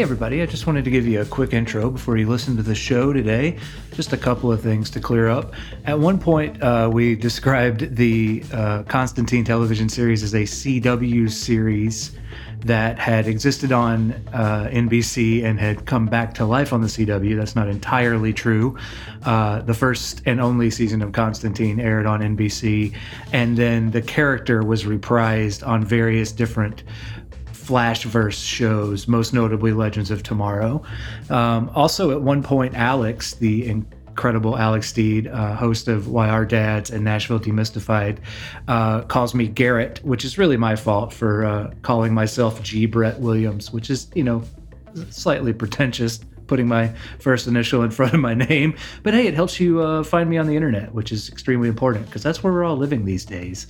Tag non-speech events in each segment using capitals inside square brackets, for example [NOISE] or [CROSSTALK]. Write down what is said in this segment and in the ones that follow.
Hey, everybody, I just wanted to give you a quick intro before you listen to the show today. Just a couple of things to clear up. At one point, uh, we described the uh, Constantine television series as a CW series that had existed on uh, NBC and had come back to life on the CW. That's not entirely true. Uh, the first and only season of Constantine aired on NBC, and then the character was reprised on various different Flashverse shows, most notably Legends of Tomorrow. Um, also, at one point, Alex, the incredible Alex Steed, uh, host of Why Are Dads and Nashville Demystified, uh, calls me Garrett, which is really my fault for uh, calling myself G. Brett Williams, which is, you know, slightly pretentious putting my first initial in front of my name. But hey, it helps you uh, find me on the internet, which is extremely important because that's where we're all living these days.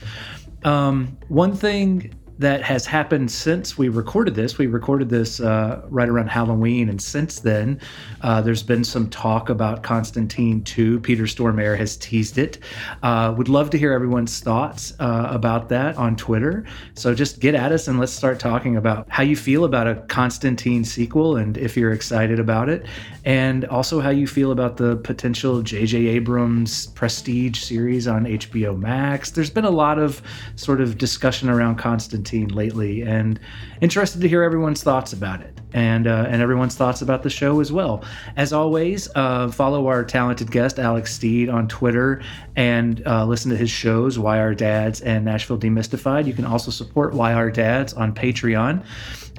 Um, one thing that has happened since we recorded this. We recorded this uh, right around Halloween, and since then, uh, there's been some talk about Constantine 2. Peter Stormare has teased it. Uh, would love to hear everyone's thoughts uh, about that on Twitter. So just get at us and let's start talking about how you feel about a Constantine sequel and if you're excited about it, and also how you feel about the potential J.J. Abrams Prestige series on HBO Max. There's been a lot of sort of discussion around Constantine lately, and interested to hear everyone's thoughts about it and uh, and everyone's thoughts about the show as well. As always, uh, follow our talented guest Alex Steed on Twitter and uh, listen to his shows Why Are Dads and Nashville Demystified. You can also support Why Are Dads on Patreon.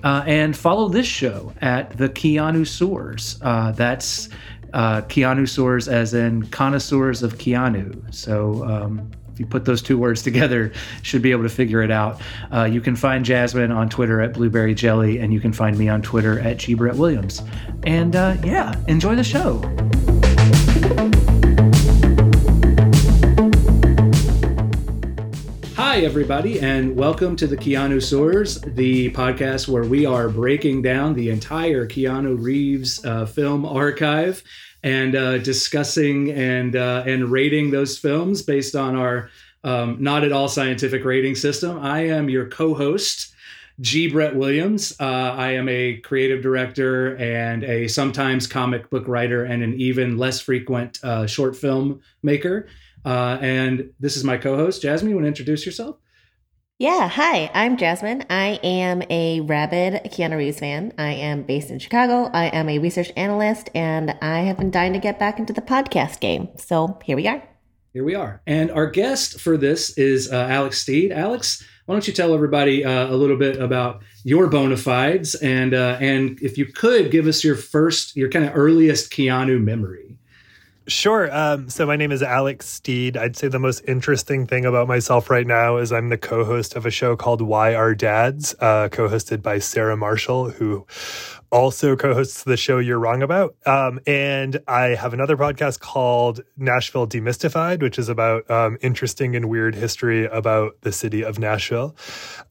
Uh, and follow this show at the Keanuseurs. Uh, that's uh, Keanuseurs as in connoisseurs of Keanu. So um, you put those two words together, should be able to figure it out. Uh, you can find Jasmine on Twitter at Blueberry Jelly, and you can find me on Twitter at G. Brett Williams. And uh, yeah, enjoy the show. Hi, everybody, and welcome to the Keanuseurs, the podcast where we are breaking down the entire Keanu Reeves uh, film archive and uh, discussing and uh, and rating those films based on our um, not at all scientific rating system. I am your co-host, G. Brett Williams. Uh, I am a creative director and a sometimes comic book writer and an even less frequent uh, short film maker. Uh, and this is my co-host, Jasmine. You want to introduce yourself? Yeah, hi, I'm Jasmine. I am a rabid Keanu Reeves fan. I am based in Chicago. I am a research analyst, and I have been dying to get back into the podcast game. So here we are. Here we are. And our guest for this is uh, Alex Steed. Alex, why don't you tell everybody uh, a little bit about your bona fides and uh, and if you could give us your first, your kind of earliest Keanu memory. Sure. Um, so my name is Alex Steed. I'd say the most interesting thing about myself right now is I'm the co-host of a show called Why Are Dads, uh, co-hosted by Sarah Marshall, who also co-hosts the show You're Wrong About. Um, and I have another podcast called Nashville Demystified, which is about um, interesting and weird history about the city of Nashville.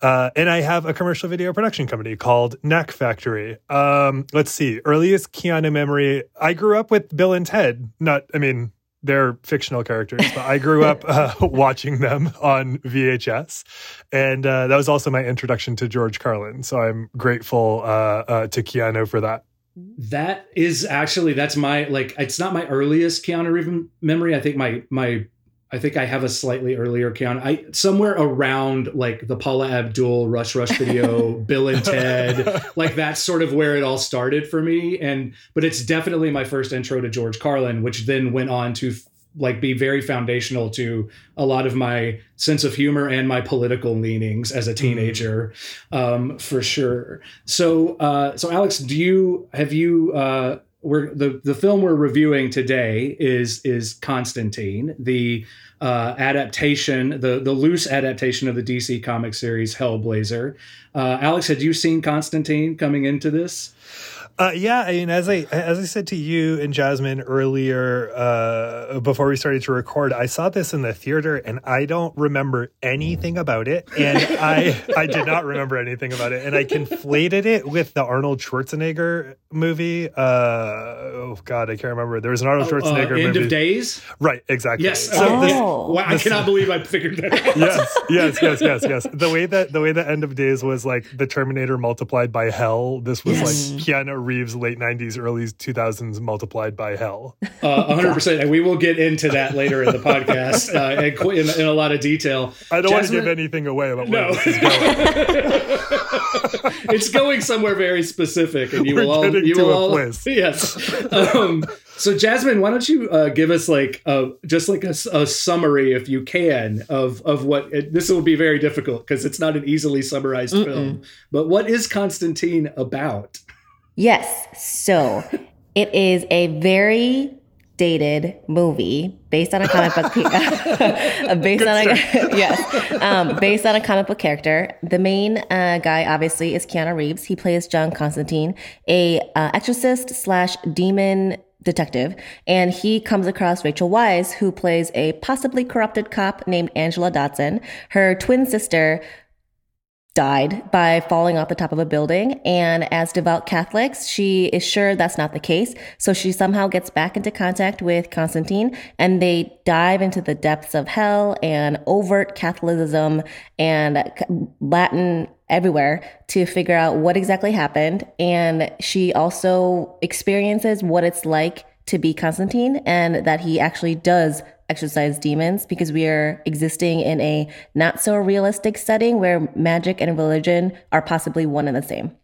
Uh, and I have a commercial video production company called Knack Factory. Um, let's see, earliest Keanu memory. I grew up with Bill and Ted. Not, I mean, they're fictional characters, but I grew up uh, [LAUGHS] watching them on VHS, and uh, that was also my introduction to George Carlin. So I'm grateful uh, uh to Keanu for that. That is actually that's my like it's not my earliest Keanu Reeves memory. I think my my I think I have a slightly earlier count. I somewhere around like the Paula Abdul Rush Rush video, [LAUGHS] Bill and Ted, like that's sort of where it all started for me. And but it's definitely my first intro to George Carlin, which then went on to like be very foundational to a lot of my sense of humor and my political leanings as a mm-hmm. teenager, mm. um, for sure. So, uh, so Alex, do you have you? Uh, we're the the film we're reviewing today is is Constantine, the uh, adaptation, the the loose adaptation of the DC comic series Hellblazer. Uh, Alex, had you seen Constantine coming into this? Uh, yeah, I mean, as I as I said to you and Jasmine earlier, uh, before we started to record, I saw this in the theater, and I don't remember anything about it, and [LAUGHS] I I did not remember anything about it, and I conflated it with the Arnold Schwarzenegger movie. Uh, oh God, I can't remember. There was an Arnold oh, uh, Schwarzenegger End movie. of Days. Right, exactly. Yes. So oh. this, wow, I cannot believe I figured that. out. yes, yes, yes, yes, yes. The way that the way that End of Days was like the Terminator multiplied by hell. This was yes. like Keanu Reeves late '90s, early 2000s multiplied by hell. Uh, 100%. And we will get into that later in the podcast uh, in, in, in, a lot of detail. I don't Jasmine, want to give anything away about where no. this is going. [LAUGHS] it's going somewhere very specific, and you We're will all. You will all. Place. [LAUGHS] Yes. Um, so, Jasmine, why don't you uh, give us like a, just like a, a, summary, if you can, of of what it, this will be very difficult because it's not an easily summarized Mm-mm. film. But what is Constantine about? Yes, so it is a very dated movie based on a comic book [LAUGHS] based on a [LAUGHS] yes um, based on a comic book character. The main uh, guy obviously is keanu reeves. He plays john constantine a uh, exorcist slash demon detective, and he comes across Rachel Weisz, who plays a possibly corrupted cop named Angela Dodson. Her twin sister died by falling off the top of a building. And as devout Catholics, she is sure that's not the case. So she somehow gets back into contact with Constantine and they dive into the depths of hell and overt Catholicism and Latin everywhere to figure out what exactly happened. And she also experiences what it's like to be Constantine and that he actually does exorcise demons because we are existing in a not so realistic setting where magic and religion are possibly one and the same.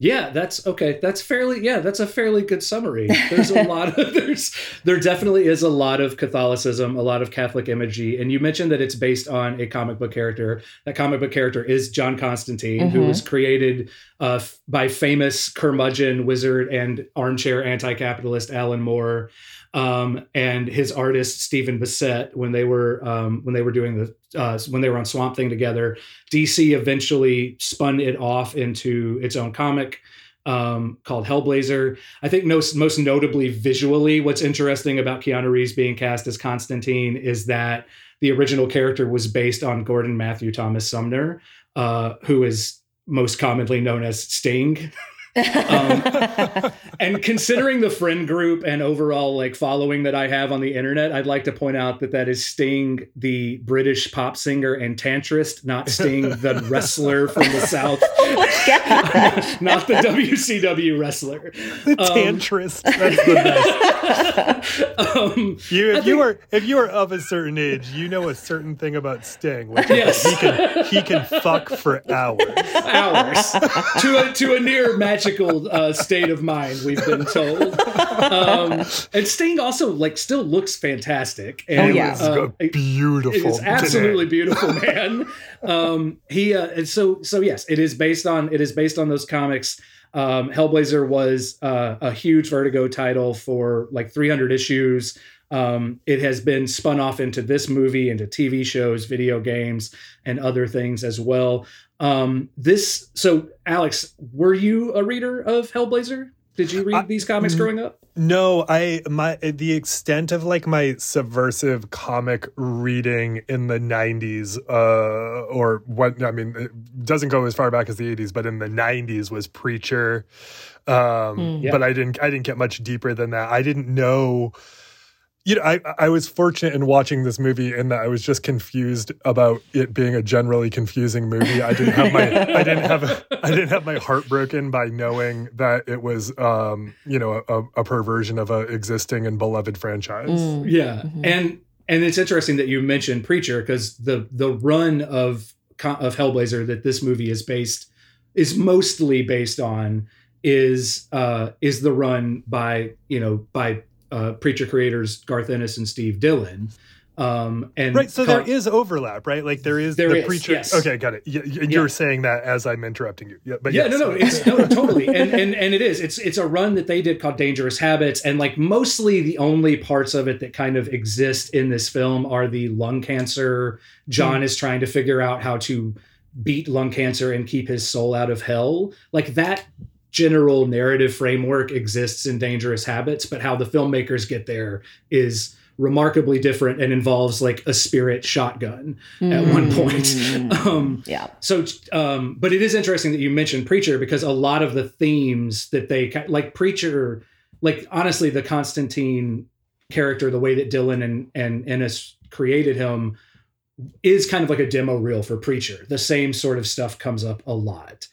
Yeah, that's okay. That's fairly yeah, that's a fairly good summary. There's a [LAUGHS] lot of there's there definitely is a lot of Catholicism, a lot of Catholic imagery, and you mentioned that it's based on a comic book character. That comic book character is John Constantine, mm-hmm. who was created uh, by famous curmudgeon wizard and armchair anti-capitalist Alan Moore um, and his artist Stephen Bissette when they were um, when they were doing the uh, when they were on Swamp Thing together. DC eventually spun it off into its own comic um, called Hellblazer. I think most most notably visually, what's interesting about Keanu Reeves being cast as Constantine is that the original character was based on Gordon Matthew Thomas Sumner, uh, who is most commonly known as Sting. [LAUGHS] um, [LAUGHS] and considering the friend group and overall like following that I have on the internet, I'd like to point out that that is Sting, the British pop singer and tantrist, not Sting, the [LAUGHS] wrestler from the South. Oh [LAUGHS] not the WCW wrestler. The um, tantrist. That's the best. um, you, if think, you are if you are of a certain age, you know a certain thing about Sting, which yes. he can he can fuck for hours. Hours. to a to a near magical uh, state of mind, we've been told. Um, and Sting also like still looks fantastic. And, oh yeah, uh, beautiful. It is absolutely beautiful, man. um, he uh, and so so yes, it is based on it is based on those comics. Um, Hellblazer was uh, a huge Vertigo title for like 300 issues. Um, it has been spun off into this movie, into TV shows, video games, and other things as well. Um, this so Alex, were you a reader of Hellblazer? Did you read I, these comics growing up? No, I my the extent of like my subversive comic reading in the 90s uh or what I mean it doesn't go as far back as the 80s but in the 90s was Preacher um mm, yeah. but I didn't I didn't get much deeper than that. I didn't know you know, I I was fortunate in watching this movie in that I was just confused about it being a generally confusing movie. I didn't have my I didn't have I didn't have my heart broken by knowing that it was um you know a, a perversion of a existing and beloved franchise. Mm. Yeah, mm-hmm. and and it's interesting that you mentioned Preacher because the the run of of Hellblazer that this movie is based is mostly based on is uh is the run by you know by uh, Preacher creators Garth Ennis and Steve Dillon. Um, and right, so there is overlap, right? Like there is there the is, preacher. Yes. Okay, got it. You, you're yeah. saying that as I'm interrupting you. Yeah, but yeah, yes. no, no, it's no, [LAUGHS] totally, and and and it is. It's it's a run that they did called Dangerous Habits, and like mostly the only parts of it that kind of exist in this film are the lung cancer. John mm. is trying to figure out how to beat lung cancer and keep his soul out of hell. Like that general narrative framework exists in Dangerous Habits, but how the filmmakers get there is remarkably different and involves like a spirit shotgun mm. at one point. Mm. [LAUGHS] um, yeah. So, um, but it is interesting that you mentioned Preacher because a lot of the themes that they like Preacher, like honestly, the Constantine character, the way that Dillon and and Ennis created him is kind of like a demo reel for Preacher. The same sort of stuff comes up a lot.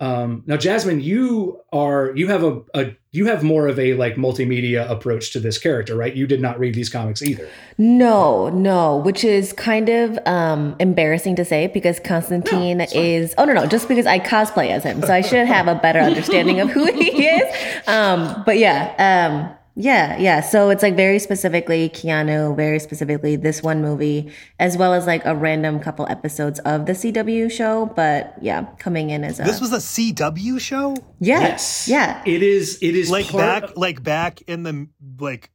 Um, now, Jasmine, you are you have a, a you have more of a like multimedia approach to this character, right? You did not read these comics either. No, no, which is kind of um, embarrassing to say because Constantine No, is. Oh no, no, just because I cosplay as him, so I should have a better understanding of who he is. Um, but yeah, um, yeah, yeah. So it's like very specifically Keanu, very specifically this one movie, as well as like a random couple episodes of the CW show. But yeah, coming in as a This was a CW show, yeah, Yes. yeah. It is. It is like part back, like back in the like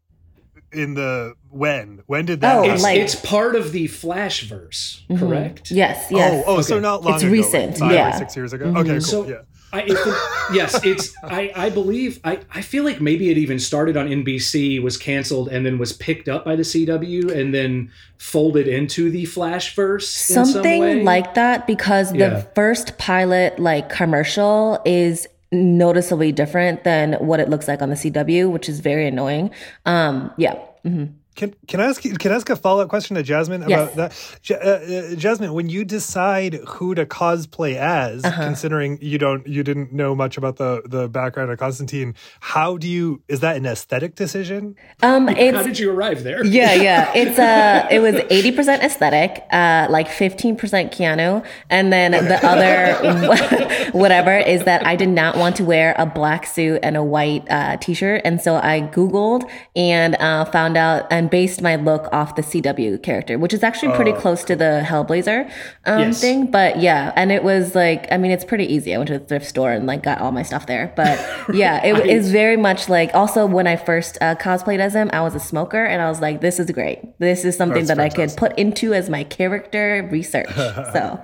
in the when when did that? Oh. It's, like- it's part of the Flashverse, mm-hmm. correct? Yes, yes. Oh, oh, so not long It's ago, like recent, five yeah. or six years ago. Mm-hmm. Okay, cool. So yeah. I, the- yes, it's I, I believe I, I feel like maybe it even started on NBC, was canceled, and then was picked up by the CW, and then folded into the Flashverse. in some something way. like that because the Yeah. first pilot like commercial is noticeably different than what it looks like on the CW, which is very annoying. Um, yeah. hmm Can can I ask you- can I ask a follow up question to Jasmine about Yes. that? Ja- uh, uh, Jasmine, when you decide who to cosplay as, Uh-huh. considering you don't you didn't know much about the the background of Constantine, how do you is that an aesthetic decision? Um, How did you arrive there? yeah, yeah. [LAUGHS] It's uh it was 80% aesthetic, uh like 15% Keanu, and then the other [LAUGHS] whatever is that I did not want to wear a black suit and a white uh t-shirt, and so I googled and uh found out and based my look off the CW character, which is actually pretty close to the Hellblazer um Yes. thing, but yeah, and it was like I mean, it's pretty easy. I went to the thrift store and like got all my stuff there, but [LAUGHS] yeah, it is very much like also when I first uh, cosplayed as him, I was a smoker and I was like, this is great. This is something that I could put into as my character research. [LAUGHS] So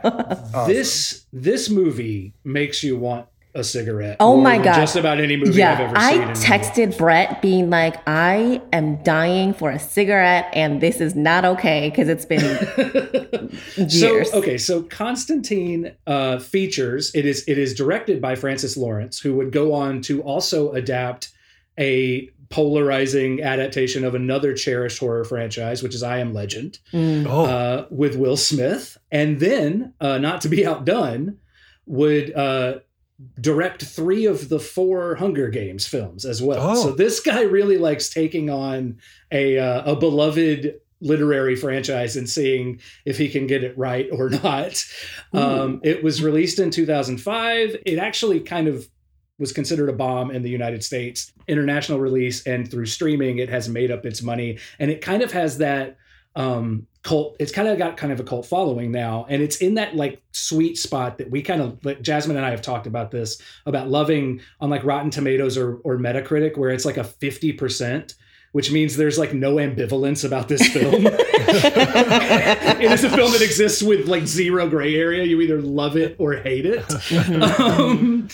This this movie makes you want a cigarette. Oh my God. Just about any movie I've ever I seen. in my life. texted Brett being like, I am dying for a cigarette and this is not okay because it's been [LAUGHS] years. So okay, so Constantine uh, features it is it is directed by Francis Lawrence, who would go on to also adapt a polarizing adaptation of another cherished horror franchise, which is I Am Legend, Mm. Oh, uh, with Will Smith, and then uh, not to be outdone, would uh, direct three of the four Hunger Games films as well. Oh. So this guy really likes taking on a uh, a beloved literary franchise and seeing if he can get it right or [LAUGHS] not. Um, it was released in 2005. It actually kind of was considered a bomb in the United States. International release and through streaming, it has made up its money, and it kind of has that um cult it's kind of got kind of a cult following now and it's in that like sweet spot that we kind of like jasmine and i have talked about this about loving on like rotten tomatoes or or metacritic where it's like a 50% which means there's like no ambivalence about this film [LAUGHS] it is a film that exists with like zero gray area you either love it or hate it [LAUGHS] um,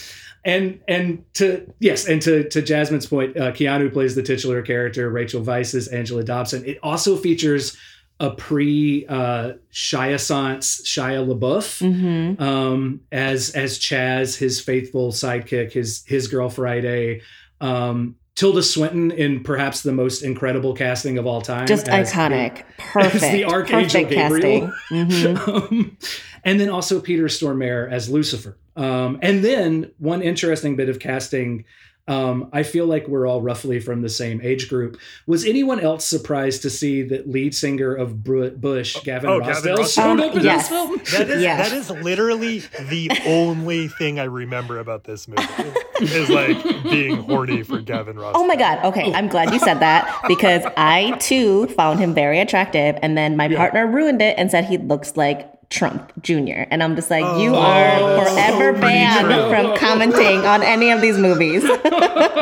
and and to yes, and to to Jasmine's point, uh, Keanu plays the titular character. Rachel Weisz is Angela Dodson. It also features a pre uh, Chiassance Shia LaBeouf Mhm. um, as as Chaz, his faithful sidekick, his his girl Friday. Um, Tilda Swinton in perhaps the most incredible casting of all time. Just as the- iconic. [LAUGHS] Perfect. the Archangel Perfect Gabriel. casting. Mhm. [LAUGHS] um, and then also Peter Stormare as Lucifer. Um, and then one interesting bit of casting. Um, I feel like we're all roughly from the same age group. Was anyone else surprised to see that lead singer of Bush, Gavin oh, Rossdale, Rossdale. showed up in yes. this film? that is yeah. that is literally the only thing I remember about this movie is like being horny for Gavin Ross. Oh my God. Okay. I'm glad you said that because I too found him very attractive. And then my partner ruined it and said he looks like Trump Jr. And I'm just like, you are Oh, forever so banned true. from commenting on any of these movies. [LAUGHS]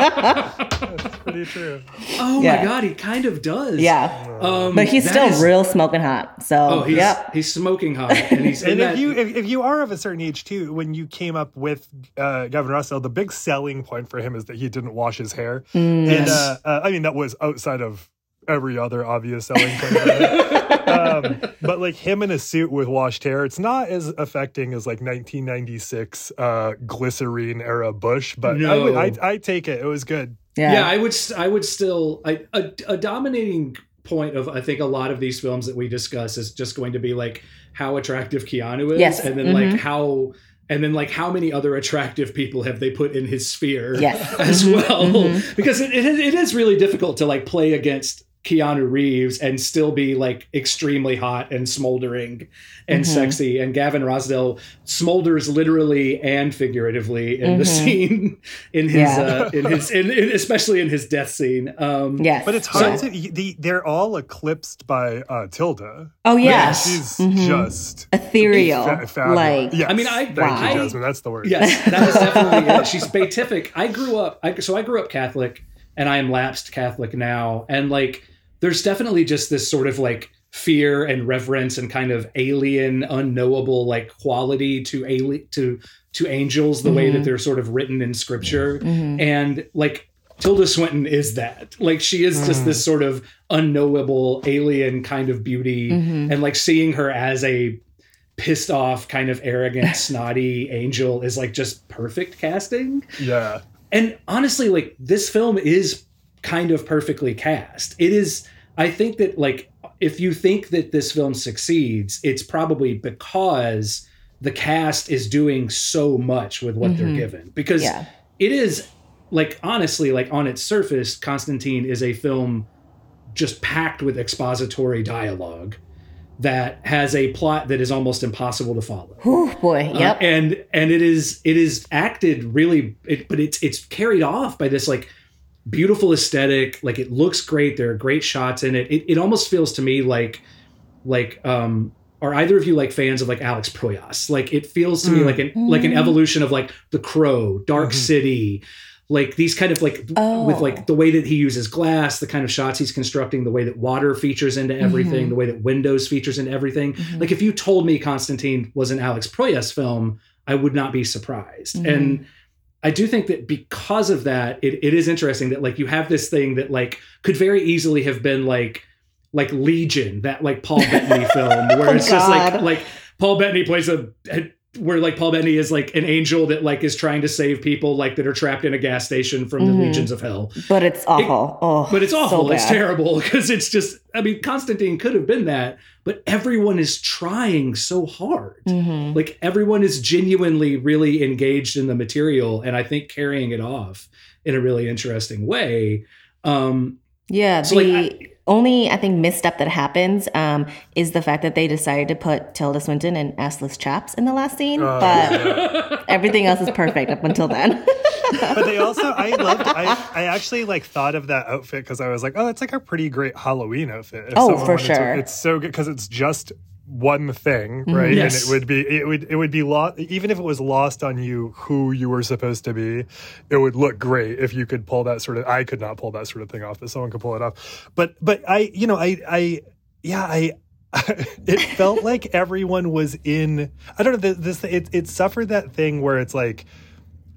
That's pretty true. Oh Yeah. my god, he kind of does. yeah. um, But he's still is- real smoking hot. So, Oh, he's yep. he's smoking hot, and he's [LAUGHS] in And that. if you if, if you are of a certain age too, when you came up with uh, Gavin Rossdale, the big selling point for him is that he didn't wash his hair. And Yes. uh, uh, I mean that was outside of every other obvious selling point. [LAUGHS] um, but like him in a suit with washed hair, it's not as affecting as like 1996 uh, glycerine era Bush. But I would I, I take it. It was good. Yeah. yeah. I would I would still I, a, a dominating point of I think a lot of these films that we discuss is just going to be like how attractive Keanu is Yes. and then Mhm. like how and then like how many other attractive people have they put in his sphere Yes. [LAUGHS] as Mhm, well mhm. because it, it, it is really difficult to like play against Keanu Reeves and still be like extremely hot and smoldering and Mhm. sexy and Gavin Rossdale smolders literally and figuratively in the Mhm. scene [LAUGHS] in his Yeah. uh, in his [LAUGHS] in, in, especially in his death scene um Yes. But it's hard So- to. The, they're all eclipsed by uh, Tilda. oh yes, yeah. She's Mhm. just ethereal. fa- fabulous. like Yes, I mean, I- thank wow. you, Jasmine. That's the word. Yes, that is definitely [LAUGHS] it. She's beatific. I grew up, I, so I grew up Catholic, and I am lapsed Catholic now, and like, there's definitely just this sort of like fear and reverence and kind of alien, unknowable like quality to alien to to angels, the way Mhm. that they're sort of written in scripture, mhm. and like. Tilda Swinton is that. Like she is just Mm. this sort of unknowable alien kind of beauty Mhm. and like seeing her as a pissed off kind of arrogant [LAUGHS] snotty angel is like just perfect casting Yeah. and honestly like this film is kind of perfectly cast it is i think that like if you think that this film succeeds it's probably because the cast is doing so much with what they're Mhm. given because Yeah. it is like honestly like on its surface constantine is a film just packed with expository dialogue that has a plot that is almost impossible to follow Whew, boy. uh, Yep. and and it is it is acted really it, but it's it's carried off by this like beautiful aesthetic like it looks great there are great shots in it it, it almost feels to me like like um are either of you like fans of like Alex Proyas? Like it feels to me Mm. like an like an Mm. evolution of like The Crow, Dark Mhm. City, like these kind of like Oh. with like the way that he uses glass, the kind of shots he's constructing, the way that water features into everything, Mhm. the way that windows features into everything. Mhm. Like if you told me Constantine was an Alex Proyas film, I would not be surprised. And I do think that because of that, it, it is interesting that like you have this thing that like could very easily have been like like Legion, that like Paul [LAUGHS] Bettany film, where Oh, it's just like oh, like Paul Bettany plays a, a where like Paul Bettany is like an angel that like is trying to save people like that are trapped in a gas station from the mm-hmm. legions of hell. but it's awful. oh, But it's so awful. it's terrible because it's just I mean Constantine could have been that, but everyone is trying so hard. Mhm. Like everyone is genuinely really engaged in the material and I think carrying it off in a really interesting way. Um Yeah, So, the like, I- only I think misstep that happens um, is the fact that they decided to put Tilda Swinton and assless chaps in the last scene, Oh, but yeah. [LAUGHS] everything else is perfect up until then. [LAUGHS] but they also I loved I, I actually like thought of that outfit because I was like, oh, it's like a pretty great Halloween outfit. If Oh, for wanted to- sure. it's so good because it's just one thing, Mhm. right? Yes. And it would be it would it would be lost even if it was lost on you who you were supposed to be, it would look great if you could pull that sort of I could not pull that sort of thing off, but someone could pull it off. But but I you know, I I yeah, I [LAUGHS] it felt like everyone was in I don't know this it it suffered that thing where it's like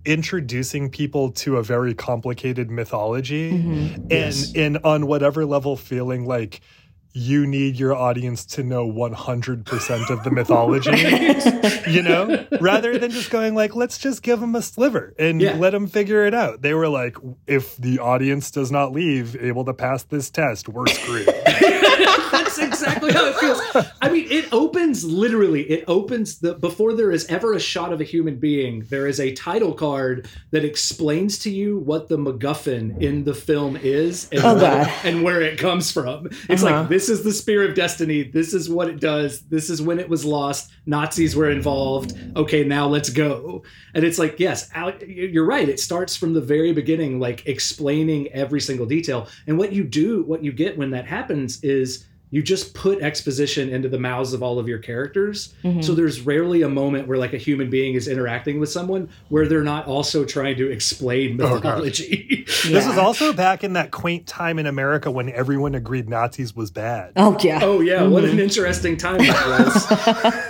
introducing people to a very complicated mythology and Yes. and on whatever level feeling like you need your audience to know 100% of the mythology [LAUGHS] you know? Rather than just going like let's just give them a sliver and Yeah. let them figure it out. They were like if the audience does not leave able to pass this test we're screwed [LAUGHS] exactly how it feels. I mean, it opens literally. It opens the before there is ever a shot of a human being. There is a title card that explains to you what the MacGuffin in the film is and, Oh, what- God. and where it comes from. It's Uh-huh. like this is the spear of destiny. This is what it does. This is when it was lost. Nazis were involved. Okay, now let's go. And it's like, yes, you're right. It starts from the very beginning, like explaining every single detail. And what you do, what you get when that happens is you just put exposition into the mouths of all of your characters. Mhm. So there's rarely a moment where like a human being is interacting with someone where they're not also trying to explain Oh, God. mythology. this is also back in that quaint time in america when everyone agreed nazis was bad Oh yeah. oh yeah, what an interesting time that was. [LAUGHS]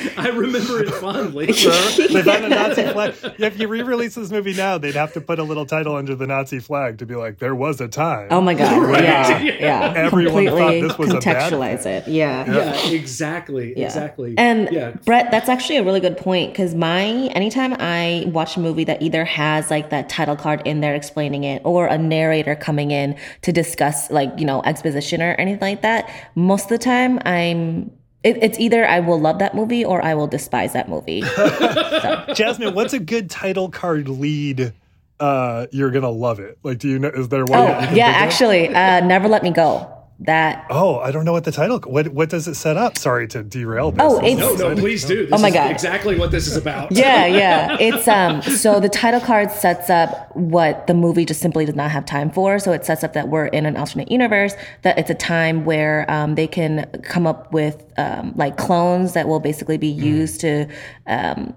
[LAUGHS] I remember it fondly. [LAUGHS] they found a Nazi flag. If you re-release this movie now, they'd have to put a little title under the Nazi flag to be like, "There was a time." Oh my god. [LAUGHS] Right. Yeah. Yeah. Yeah. Everyone thought this was a bad contextualize it. Yeah. yeah, exactly, Yeah. exactly. And yeah, Brett, that's actually a really good point because my anytime I watch a movie that either has like that title card in there explaining it or a narrator coming in to discuss like, you know, exposition or anything like that, most of the time I'm it, it's either I will love that movie or I will despise that movie. [LAUGHS] Jasmine, what's a good title card lead? Uh, you're gonna love it. Like, do you know? Is there one? oh that you can yeah, actually, uh, Never Let Me Go. That Oh, I don't know what the title. What what does it set up? Sorry to derail this. Oh, it's- No, no, please do. This Oh my is God. exactly what this is about. [LAUGHS] yeah, yeah. It's um so the title card sets up what the movie just simply does not have time for. So it sets up that we're in an alternate universe, that it's a time where um, they can come up with um, like clones that will basically be used to um,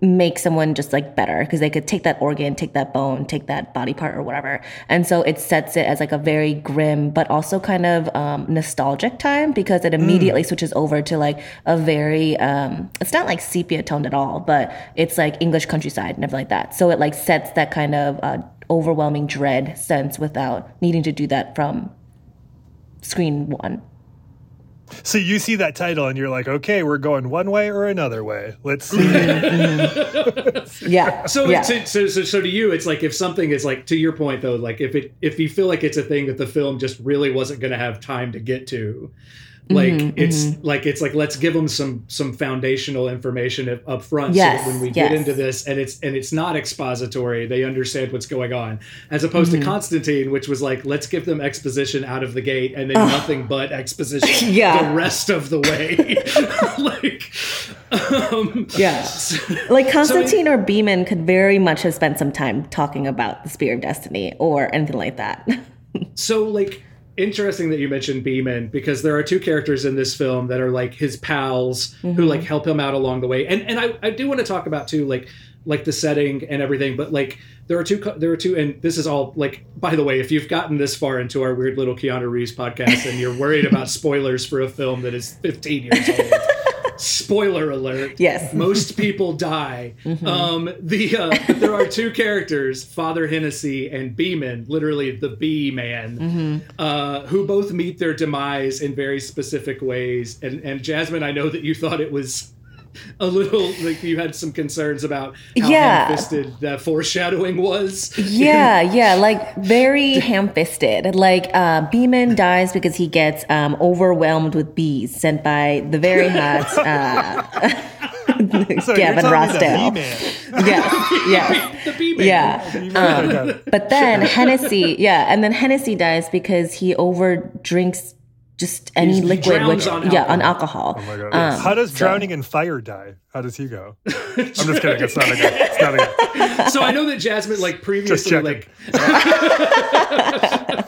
make someone just like better because they could take that organ, take that bone, take that body part or whatever. And so it sets it as like a very grim but also kind of um, nostalgic time because it immediately switches over to like a very um, it's not like sepia toned at all, but it's like English countryside and everything like that. So it like sets that kind of uh, overwhelming dread sense without needing to do that from screen one. So you see that title and you're like, okay, we're going one way or another way. Let's see. [LAUGHS] Yeah. So, yeah. so, so, so, so to you, it's like if something is like to your point though, like if it if you feel like it's a thing that the film just really wasn't going to have time to get to, like Mm-hmm, it's like it's like let's give them some some foundational information up- front Yes, so that when we get into this and it's and it's not expository, they understand what's going on, as opposed Mm-hmm. to Constantine, which was like let's give them exposition out of the gate and then nothing but exposition [LAUGHS] Yeah. the rest of the way, [LAUGHS] like. Um, Yeah. Like Constantine or Beeman could very much have spent some time talking about the Spear of Destiny or anything like that. So, like, interesting that you mentioned Beeman because there are two characters in this film that are like his pals who mm-hmm. like help him out along the way, and and I, I do want to talk about too like like the setting and everything, but like there are two there are two, and this is all like by the way, if you've gotten this far into our weird little Keanu Reeves podcast and you're worried about [LAUGHS] spoilers for a film that is 15 years old. Spoiler alert! Yes. [LAUGHS] most people die. Mm-hmm. Um, the uh, but there are two characters, Father Hennessy and Beeman, literally the Bee Man, Mm-hmm. uh, who both meet their demise in very specific ways. And and Jasmine, I know that you thought it was [LAUGHS] a little like you had some concerns about how Yeah. ham-fisted that foreshadowing was. [LAUGHS] yeah, yeah, like very ham-fisted. Like uh, Beeman dies because he gets um, overwhelmed with bees sent by the very [LAUGHS] hot uh, So Gavin you're telling me Rossdale. the He-Man. yes, yes. the Bee Yeah. He-Man. But then Hennessy, yeah, and then Hennessy dies because he over drinks just any He liquid, which on yeah, on alcohol. Oh my God. Um, How does so- drowning in fire die? How does he go? [LAUGHS] I'm just kidding. It's not a good. It's not a good. so I know that Jasmine, like previously, like [LAUGHS] [LAUGHS]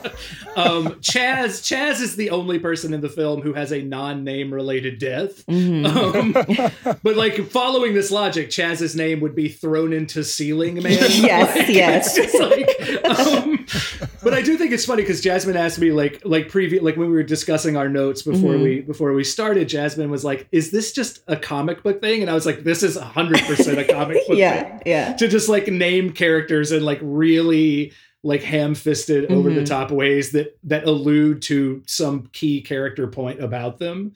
um, Chaz. Chaz is the only person in the film who has a non-name related death. Um, but like following this logic, Chaz's name would be thrown into ceiling man. Yes, [LAUGHS] Like, yes. Like, um, but I do think it's funny because Jasmine asked me like like previous like when we were discussing our notes before Mm-hmm. we before we started. Jasmine was like, "Is this just a comic book thing?" And I was like, "This is hundred percent a comic book [LAUGHS] thing." Yeah, yeah. to just like name characters and like really like ham-fisted over Mm-hmm. the top ways that that allude to some key character point about them.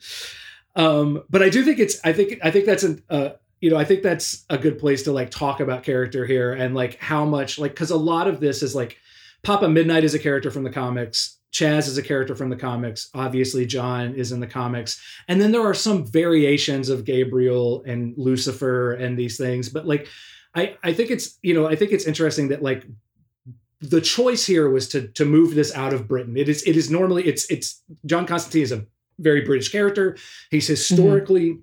Um but i do think it's i think i think that's an uh you know i think that's a good place to like talk about character here and like how much like because a lot of this is like papa midnight is a character from the comics. Chaz is a character from the comics. Obviously john is in the comics. And then there are some variations of gabriel and lucifer and these things. But like I, I think it's you know I think it's interesting that like the choice here was to to move this out of Britain. It is it is normally it's it's John Constantine is a very British character. He's historically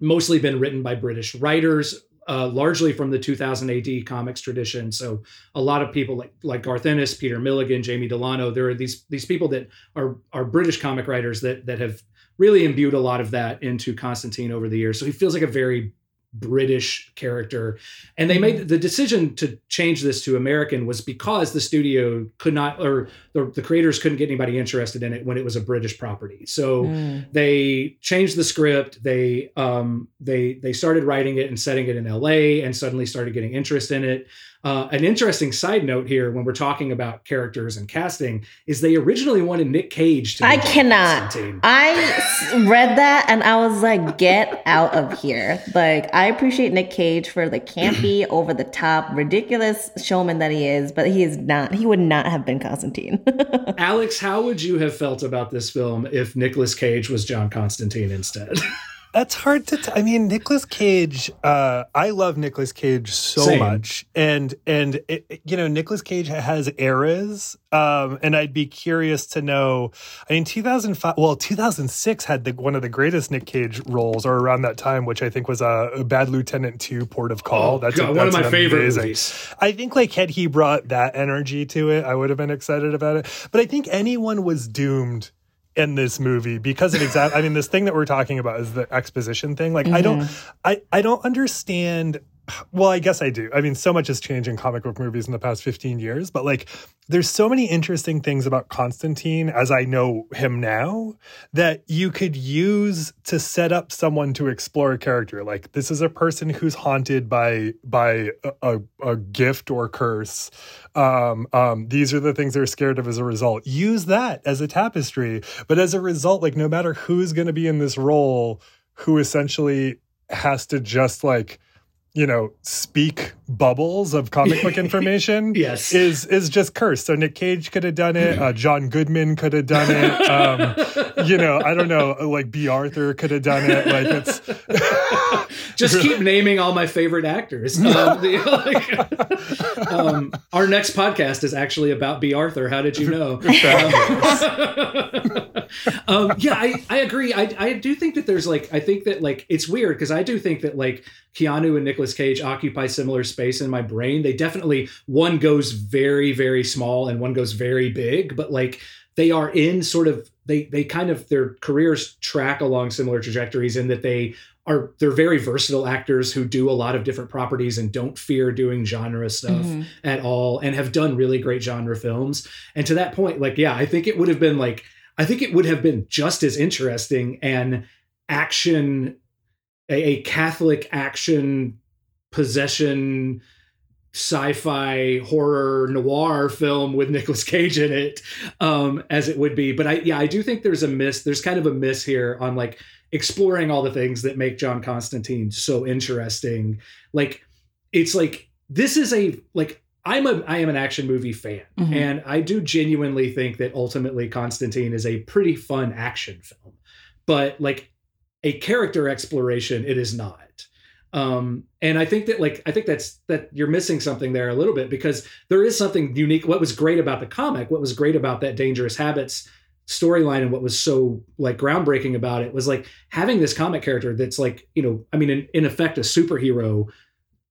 mostly been written by British writers, uh, largely from the 2000 AD comics tradition. So a lot of people like like Garth Ennis, Peter Milligan, Jamie Delano, there are these these people that are are British comic writers that that have really imbued a lot of that into Constantine over the years. So he feels like a very British character. And they made the decision to change this to American was because the studio could not, or the, the creators couldn't get anybody interested in it when it was a British property. So Mm. they changed the script. They um, they they started writing it and setting it in L.A. and suddenly started getting interest in it. Uh, an interesting side note here, when we're talking about characters and casting, is they originally wanted Nick Cage to. be I cannot. Constantine. I read that and I was like, get out of here. Like, I appreciate Nick Cage for the campy, [CLEARS THROAT] over the top, ridiculous showman that he is, but he is not, he would not have been Constantine. [LAUGHS] Alex, how would you have felt about this film if Nicolas Cage was John Constantine instead? [LAUGHS] That's hard to. T- I mean, Nicolas Cage. Uh, I love Nicolas Cage so Same. much, and and it, you know, Nicolas Cage has eras. Um, and I'd be curious to know. I mean, 2005. Well, 2006 had the, one of the greatest Nick Cage roles, or around that time, which I think was a, uh, Bad Lieutenant 2, Port of Call. Oh, that's God, a, one of my favorite amazing- movies. I think like had he brought that energy to it, I would have been excited about it. But I think anyone was doomed in this movie because of exactly I mean this thing that we're talking about is the exposition thing. Like I don't mm-hmm. I I don't understand well, I guess I do. I mean, so much has changed in comic book movies in the past 15 years, but like there's so many interesting things about Constantine as I know him now that you could use to set up someone to explore a character. Like this is a person who's haunted by by a, a, gift or curse. Um, um, these are the things they're scared of as a result. Use that as a tapestry. But as a result, like no matter who's going to be in this role, who essentially has to just like you know speak bubbles of comic book [LAUGHS] information Yes. is is just cursed so nick cage could have done it uh, john goodman could have done it um you know i don't know like Bea Arthur could have done it like it's [LAUGHS] Just keep naming all my favorite actors. Um, [LAUGHS] the- like, um, our next podcast is actually about Bea Arthur. How did you know? um, yeah, I, I agree. I, I do think that there's like, I think that like, it's weird because I do think that like Keanu and Nicolas Cage occupy similar space in my brain. They definitely, one goes very, very small and one goes very big, but like, they are in sort of they they kind of their careers track along similar trajectories in that they are they're very versatile actors who do a lot of different properties and don't fear doing genre stuff Mhm. at all and have done really great genre films and to that point like yeah i think it would have been like i think it would have been just as interesting an action a catholic action possession sci-fi horror noir film with Nicolas Cage in it um as it would be. But I yeah I do think there's a miss there's kind of a miss here on like exploring all the things that make John Constantine so interesting. Like it's like this is a like I'm a I am an action movie fan Mhm. and I do genuinely think that ultimately Constantine is a pretty fun action film. But like a character exploration it is not um and i think that like i think that's that you're missing something there a little bit because there is something unique what was great about the comic what was great about that dangerous habits storyline and what was so like groundbreaking about it was like having this comic character that's like you know i mean in, in effect a superhero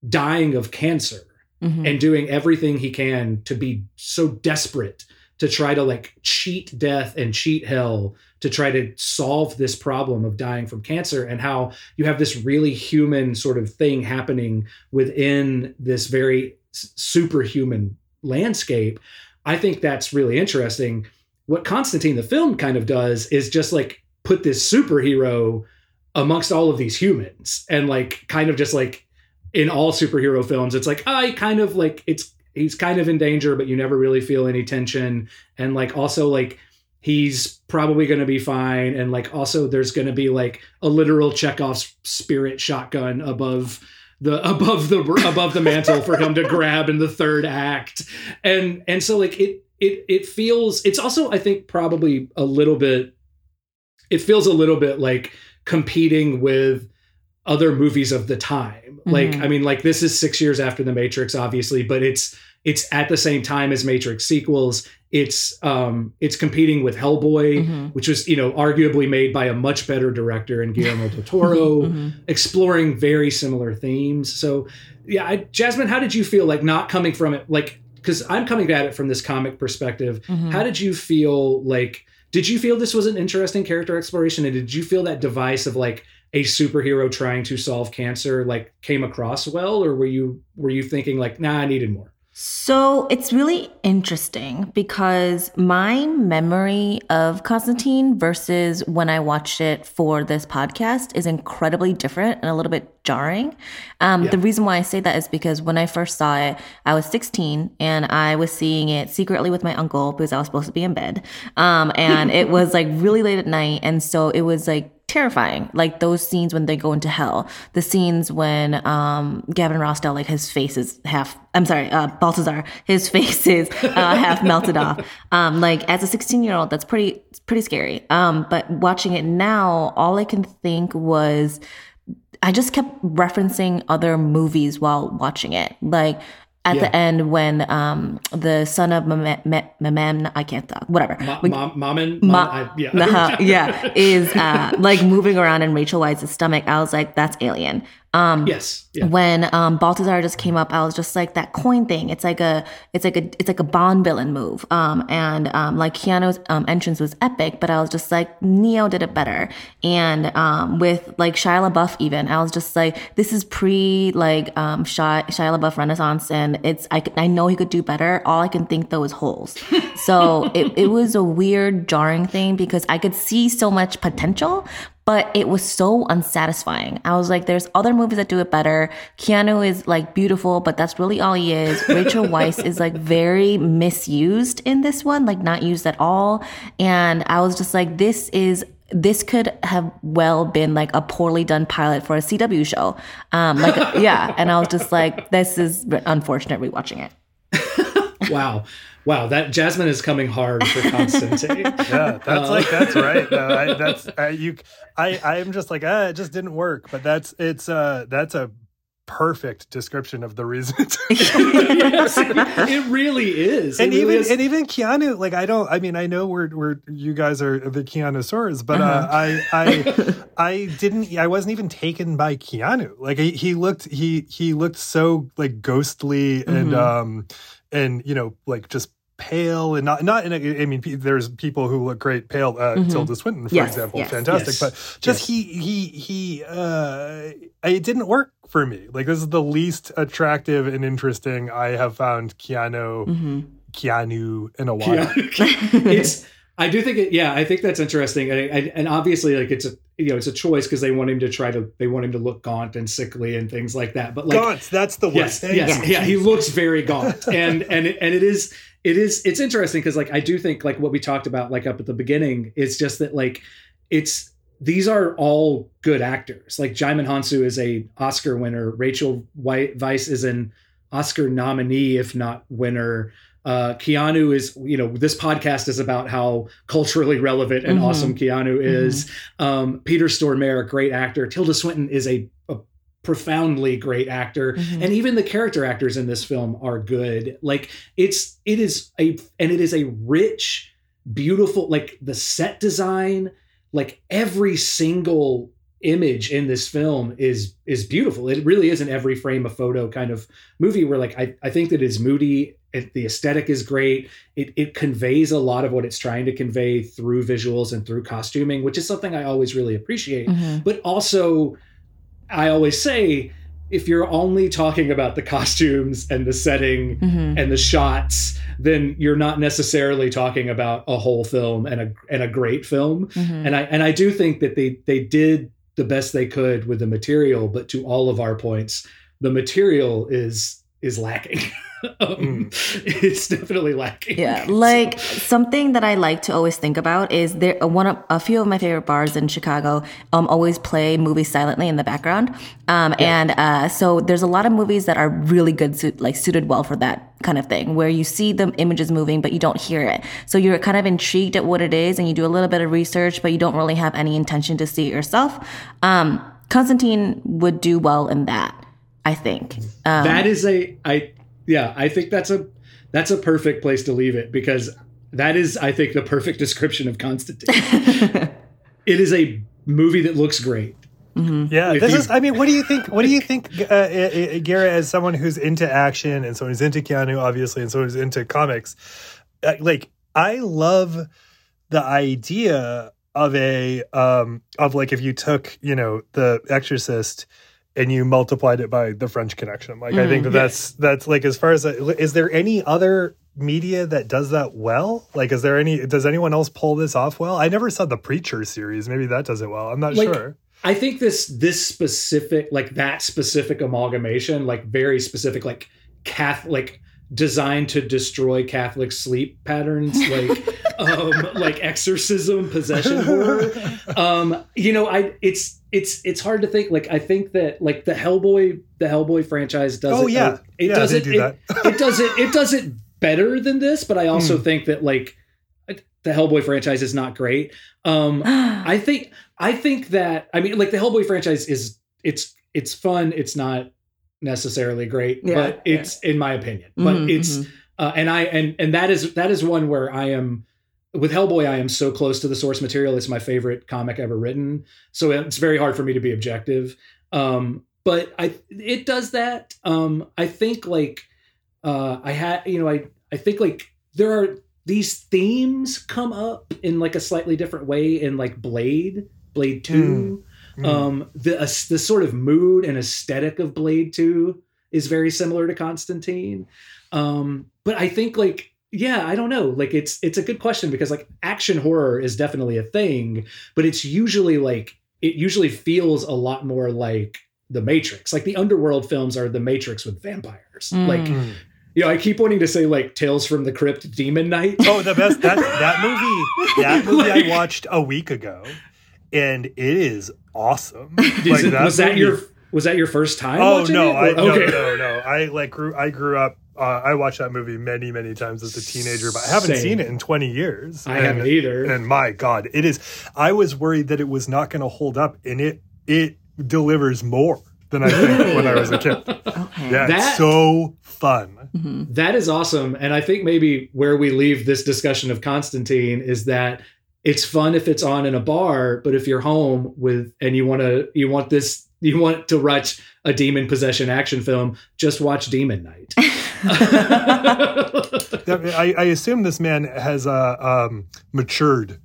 dying of cancer Mhm. and doing everything he can to be so desperate to try to like cheat death and cheat hell to try to solve this problem of dying from cancer and how you have this really human sort of thing happening within this very superhuman landscape. I think that's really interesting. What constantine the film kind of does is just like put this superhero amongst all of these humans and like kind of just like in all superhero films it's like i kind of like it's he's kind of in danger but you never really feel any tension. And like also like he's probably going to be fine. And like also there's going to be like a literal chekhov's spirit shotgun above the [LAUGHS] above the above the mantle for him to grab in the third act. And and so like it it it feels it's also i think probably a little bit it feels a little bit like competing with other movies of the time. Like Mhm. i mean like this is 6 years after the matrix obviously but it's it's at the same time as matrix sequels it's um it's competing with hellboy Mhm. which was you know arguably made by a much better director in guillermo del toro [LAUGHS] Mhm. exploring very similar themes. So, yeah, I, Jasmine, how did you feel like not coming from it? Like, because I'm coming at it from this comic perspective. Mhm. How did you feel like? Did you feel this was an interesting character exploration, and did you feel that device of like a superhero trying to solve cancer like came across well, or were you were you thinking like, nah, I needed more? So it's really interesting because my memory of Constantine versus when I watched it for this podcast is incredibly different and a little bit jarring. Um, Yeah. The reason why I say that is because when I first saw it, I was 16 and I was seeing it secretly with my uncle because I was supposed to be in bed. Um, and it was like really late at night. And so it was like terrifying. Like those scenes when they go into hell, the scenes when um, Gavin Rossdale, like his face is half. I'm sorry, uh, Balthazar, his [LAUGHS] face is uh, half melted off. Um, like as a 16 year old, that's pretty pretty scary. Um, but watching it now, all I can think was. I just kept referencing other movies while watching it. Like at Yeah. the end when um the son of Mamam, I can't talk, whatever. Ma- When- mom, Mammon, Ma- Mom- I- yeah. [LAUGHS] uh-huh, [LAUGHS] yeah, is uh, like moving around in Rachel Weisz's stomach. I was like, that's alien. Um, yes. Yeah. when um, Balthazar just came up, I was just like that coin thing. It's like a, it's like a, it's like a Bond villain move. Um, and um, like Keanu's um, entrance was epic, but I was just like Neo did it better. And um, with like Shia LaBeouf, even I was just like, this is pre like um, Shia, Shia LaBeouf Renaissance, and it's I know he could do better. All I can think though is holes. [LAUGHS] So it, it was a weird, jarring thing because I could see so much potential, but it was so unsatisfying. I was like, there's other movies that do it better. Keanu is like beautiful, but that's really all he is. [LAUGHS] Rachel Weisz is like very misused in this one, like not used at all. And I was just like, this is this could have well been like a poorly done pilot for a CW show. Um, like [LAUGHS] yeah, and I was just like, this is unfortunate rewatching it. [LAUGHS] wow. Wow. That Jasmine is coming hard for Constantine. Yeah, that's like that's right. No, I, that's I, you. I I'm just like ah, it just didn't work. But that's it's uh that's a perfect description of the reason. [LAUGHS] yes, it really is. and It really even is. and even Keanu, like I don't. I mean, I know we're we're you guys are the Keanuseurs, but uh, I I [LAUGHS] I didn't. I wasn't even taken by Keanu. Like he, he looked he he looked so like ghostly and um and you know like just pale and not not in a, I mean pe- there's people who look great pale uh, Tilda Swinton for Yes, example yes. fantastic Yes. but just he he he uh it didn't work for me like this is the least attractive and interesting I have found Keanu Keanu in a while [LAUGHS] [LAUGHS] it's I do think it yeah, I think that's interesting. And, and, and obviously like it's a you know, it's a choice because they want him to try to they want him to look gaunt and sickly and things like that. But like Gaunt, that's the word yes, Thank yes, you. yeah, he looks very gaunt. And and it, and it is it is it's interesting because like I do think like what we talked about like up at the beginning is just that like it's these are all good actors. Like Djimon Hounsou is a Oscar winner. Rachel White Weisz is an Oscar nominee, if not winner. Uh, Keanu is, you know, this podcast is about how culturally relevant and Mhm. awesome Keanu is. Um, Peter Stormare, great actor. Tilda Swinton is a profoundly great actor. Mhm. and even the character actors in this film are good. Like it's it is a and it is a rich beautiful like the set design like every single image in this film is is beautiful. It really is an every frame a photo kind of movie where like i, I think that it's moody it, the aesthetic is great. It, it conveys a lot of what it's trying to convey through visuals and through costuming which is something i always really appreciate. Mhm. but also I always say if you're only talking about the costumes and the setting Mhm. and the shots, then you're not necessarily talking about a whole film and a and a great film. Mhm. And I and I do think that they they did the best they could with the material, but to all of our points, the material is is lacking. [LAUGHS] [LAUGHS] um, It's definitely lacking. Yeah, [LAUGHS] like something that I like to always think about is there one of a few of my favorite bars in Chicago um always play movies silently in the background. Um and uh so there's a lot of movies that are really good suit like suited well for that kind of thing where you see the images moving but you don't hear it. So you're kind of intrigued at what it is and you do a little bit of research but you don't really have any intention to see it yourself. Um Constantine would do well in that, I think. Um, that is a I yeah, I think that's a that's a perfect place to leave it because that is I think the perfect description of Constantine. [LAUGHS] it is a movie that looks great. Yeah, If this you- is. I mean, what do you think? What do you think, uh, uh, uh, Garrett, as someone who's into action and someone who's into Keanu, obviously, and someone who's into comics? Uh, like, I love the idea of a um of like if you took you know the Exorcist and you multiplied it by the French Connection. Like, I think that that's that's like as far as is there any other media that does that well? Like, is there any? Does anyone else pull this off well? I never saw the Preacher series. Maybe that does it well. I'm not Like, sure. I think this this specific like that specific amalgamation, like very specific, like Catholic designed to destroy Catholic sleep patterns, like [LAUGHS] um, like exorcism, possession horror. Um, you know, I it's it's it's hard to think. Like I think that like the Hellboy the Hellboy franchise does Oh, it. yeah. it Yeah, does they it. do it, that. [LAUGHS] it does it. It does it better than this. But I also Hmm. think that like the Hellboy franchise is not great. Um, [GASPS] I think I think that I mean like the Hellboy franchise is it's it's fun. It's not necessarily great, Yeah, but it's in my opinion. But Mhm, it's mhm. uh, and I and and that is that is one where I am with Hellboy. I am so close to the source material. It's my favorite comic ever written, so it's very hard for me to be objective. Um, but I it does that. Um, I think like uh, I had you know I I think like there are these themes come up in like a slightly different way in like Blade, Blade Two. Mm. Um, the uh, the sort of mood and aesthetic of Blade Two is very similar to Constantine. Um, but I think like yeah, I don't know. Like it's it's a good question because like action horror is definitely a thing, but it's usually like it usually feels a lot more like the Matrix. Like the underworld films are the Matrix with vampires. Mm. Like you know, I keep wanting to say like Tales from the Crypt, Demon Knight. Oh, the best that that movie. [LAUGHS] That movie Like- I watched a week ago, and it is awesome. [LAUGHS] Is Like, it- was that your was that your first time? Oh watching no, it? I, Or- no, no, no. I like grew. I grew up. Uh, I watched that movie many, many times as a teenager, but I haven't Same. seen it in twenty years. I And- haven't either. And my God, it is. I was worried that it was not going to hold up, and it it delivers more than I think when I was a kid. [LAUGHS] Okay. Yeah, That- it's so fun. Mhm. That is awesome. And I think maybe where we leave this discussion of Constantine is that it's fun if it's on in a bar, but if you're home with and you want to you want this you want to watch a demon possession action film, just watch Demon Knight. [LAUGHS] I, I assume this man has uh, um, matured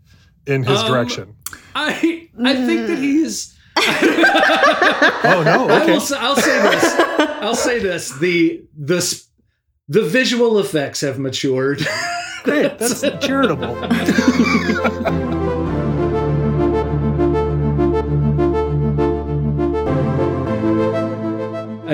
in his Um, direction. I I think that he's [LAUGHS] Oh no, I will, I'll say this. I'll say this. The the the visual effects have matured. Great, that's charitable. [LAUGHS]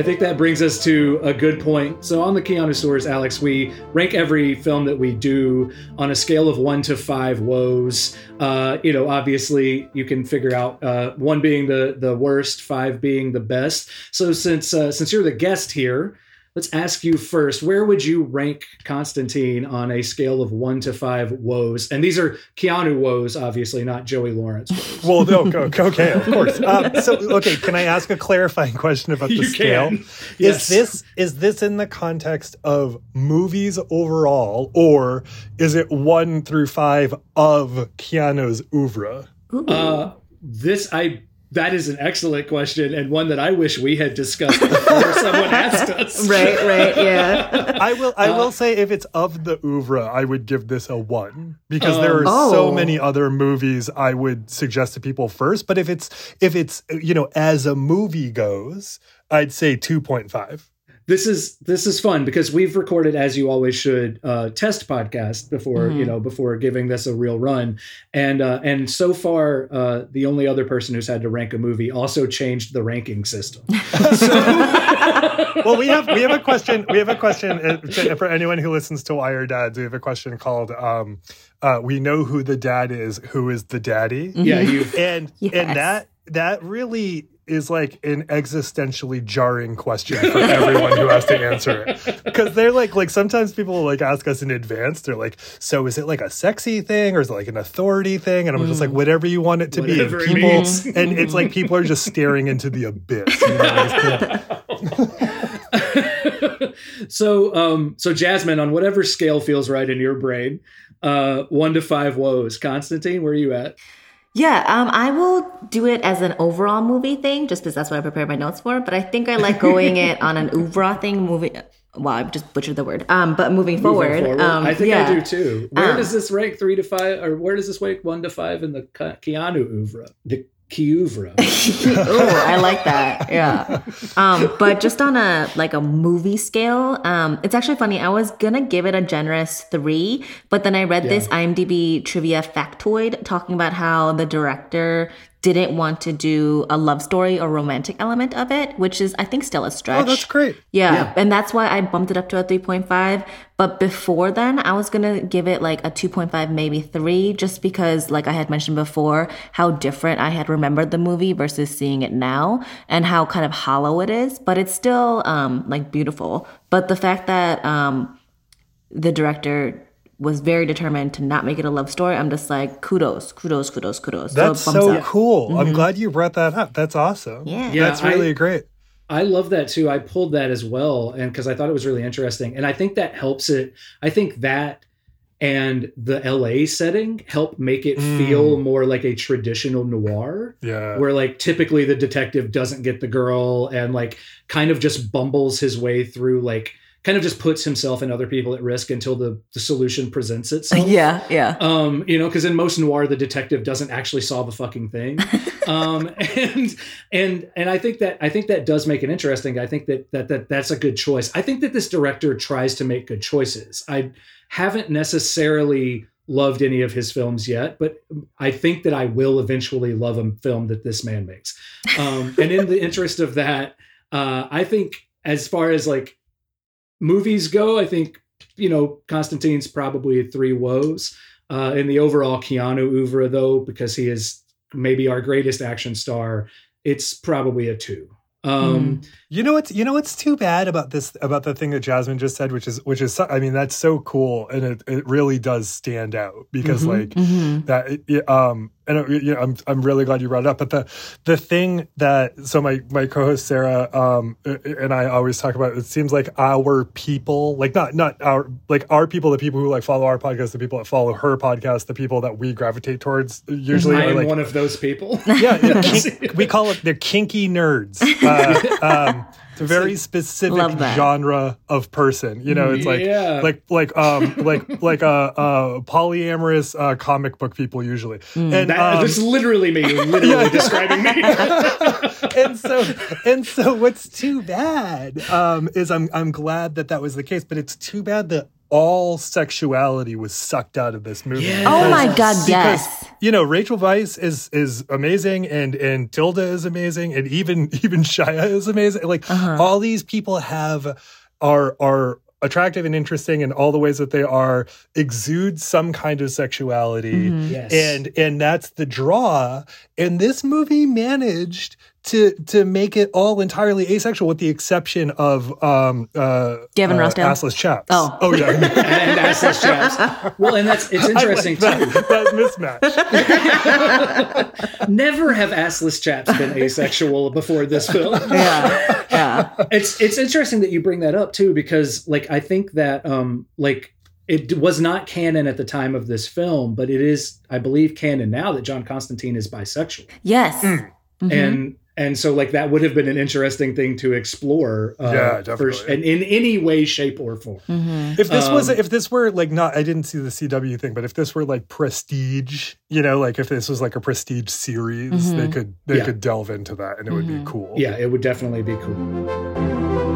I think that brings us to a good point. So on the Keanuseurs, Alex, we rank every film that we do on a scale of one to five woes. Uh, you know, obviously you can figure out uh, one being the the worst, five being the best. So since uh, since you're the guest here, let's ask you first: Where would you rank Constantine on a scale of one to five woes? And these are Keanu woes, obviously, not Joey Lawrence. Well, no, go- okay, of [LAUGHS] course. Um, so, okay, can I ask a clarifying question about the You scale? can. Is this is this in the context of movies overall, or is it one through five of Keanu's oeuvre? Uh, this I that is an excellent question and one that I wish we had discussed before [LAUGHS] someone asked us. right, right, yeah. [LAUGHS] I will. I Uh, will say, if it's of the oeuvre, I would give this a one because there are Um, so Oh. many other movies I would suggest to people first. But if it's if it's you know as a movie goes, I'd say two point five. This is this is fun because we've recorded as you always should uh, test podcast before Mhm. you know before giving this a real run and uh, and so far uh, the only other person who's had to rank a movie also changed the ranking system. [LAUGHS] [LAUGHS] well, we have we have a question. We have a question uh, for anyone who listens to Why Are Dads. We have a question called um, uh, "We know who the dad is. Who is the daddy?" yeah, you [LAUGHS] And Yes. and that that really is like an existentially jarring question for everyone who has to answer it. [LAUGHS] Because they're like like sometimes people like ask us in advance. They're like so is it like a sexy thing or is it like an authority thing? And i'm just like whatever you want it to be. And people means. [LAUGHS] and it's like people are just staring into the abyss. You know? [LAUGHS] So um so Jasmine on whatever scale feels right in your brain uh one to five woes. Constantine where are you at Yeah, um, I will do it as an overall movie thing, just because that's what I prepared my notes for. But I think I like going it on an oeuvre thing, moving. Well, I just butchered the word. Um, but moving forward, Moving um, I think yeah. I do too. Where Um, does this rank three to five, or where does this rank one to five in the Ke- Keanu oeuvre? The Keouvre. [LAUGHS] oh, I like that. Yeah. Um, but just on a like a movie scale, um, it's actually funny. I was gonna give it a generous three, but then I read this IMDb trivia factoid talking about how the director didn't want to do a love story or romantic element of it, which is I think still a stretch. Oh, that's great. Yeah. Yeah. And that's why I bumped it up to a 3.5. But before then, I was going to give it like a 2.5, maybe 3, just because, like I had mentioned before, how different I had remembered the movie versus seeing it now and how kind of hollow it is. But it's still um, like beautiful. But the fact that um, the director was very determined to not make it a love story, I'm just like, kudos, kudos, kudos, kudos. That's thumbs so up. cool. I'm glad you brought that up. That's awesome. Yeah. Yeah, That's really I- great. I love that too. I pulled that as well, and because I thought it was really interesting, and I think that helps it. I think that and the LA setting help make it Mm. feel more like a traditional noir, Yeah. where like typically the detective doesn't get the girl and like kind of just bumbles his way through, like kind of just puts himself and other people at risk until the the solution presents itself. [LAUGHS] Yeah, yeah. Um, you know, because in most noir, the detective doesn't actually solve a fucking thing. [LAUGHS] um, and and and I think that I think that does make it interesting. I think that that that that's a good choice. I think that this director tries to make good choices. I haven't necessarily loved any of his films yet, but I think that I will eventually love a film that this man makes. Um, and in the [LAUGHS] interest of that, uh, I think as far as like movies go, I think you know Constantine's probably three woes. Uh, in the overall Keanu oeuvre, though, because he is maybe our greatest action star, it's probably a two. Um, You know what's you know what's too bad about this about the thing that Jasmine just said, which is which is so- I mean that's so cool and it, it really does stand out because Mhm. like Mm-hmm. that it- it, um and you know, I'm I'm really glad you brought it up. But the the thing that so my my co-host Sarah um and I always talk about it seems like our people like not not our like our people the people who like follow our podcast the people that follow her podcast the people that we gravitate towards usually I are like one of those people. [LAUGHS] yeah, kink, we call it they're kinky nerds. Uh, [LAUGHS] um, very specific genre of person. You know, it's like Yeah. like like um like like uh, uh polyamorous uh, comic book people usually. And That, um, that's literally me, literally [LAUGHS] describing me. [LAUGHS] and so and so what's too bad um is I'm I'm glad that that was the case, but it's too bad that all sexuality was sucked out of this movie. Yes. Oh my God, because yes. you know Rachel Weisz is is amazing and and Tilda is amazing and even [LAUGHS] even Shia is amazing. Like uh-huh. all these people have are are attractive and interesting in all the ways that they are exude some kind of sexuality mm-hmm. Yes. and and that's the draw and this movie managed to to make it all entirely asexual with the exception of um uh Gavin uh, Rossdale? assless chaps Oh. oh yeah [LAUGHS] and assless chaps. Well, and that's it's interesting that, too. [LAUGHS] that mismatch [LAUGHS] Never have assless chaps been asexual before this film. Yeah, yeah. it's it's interesting that you bring that up too because like I think that um like it was not canon at the time of this film, but it is I believe canon now that John Constantine is bisexual. Yes. Mm. Mhm. And and so like that would have been an interesting thing to explore uh, Yeah, for- definitely. and in any way shape or form. Mhm. If this was Um, if this were like not I didn't see the CW thing, but if this were like prestige, you know, like if this was like a prestige series, they Mhm. could they Yeah. could delve into that and it would be Mhm. cool. Yeah, it would definitely be cool.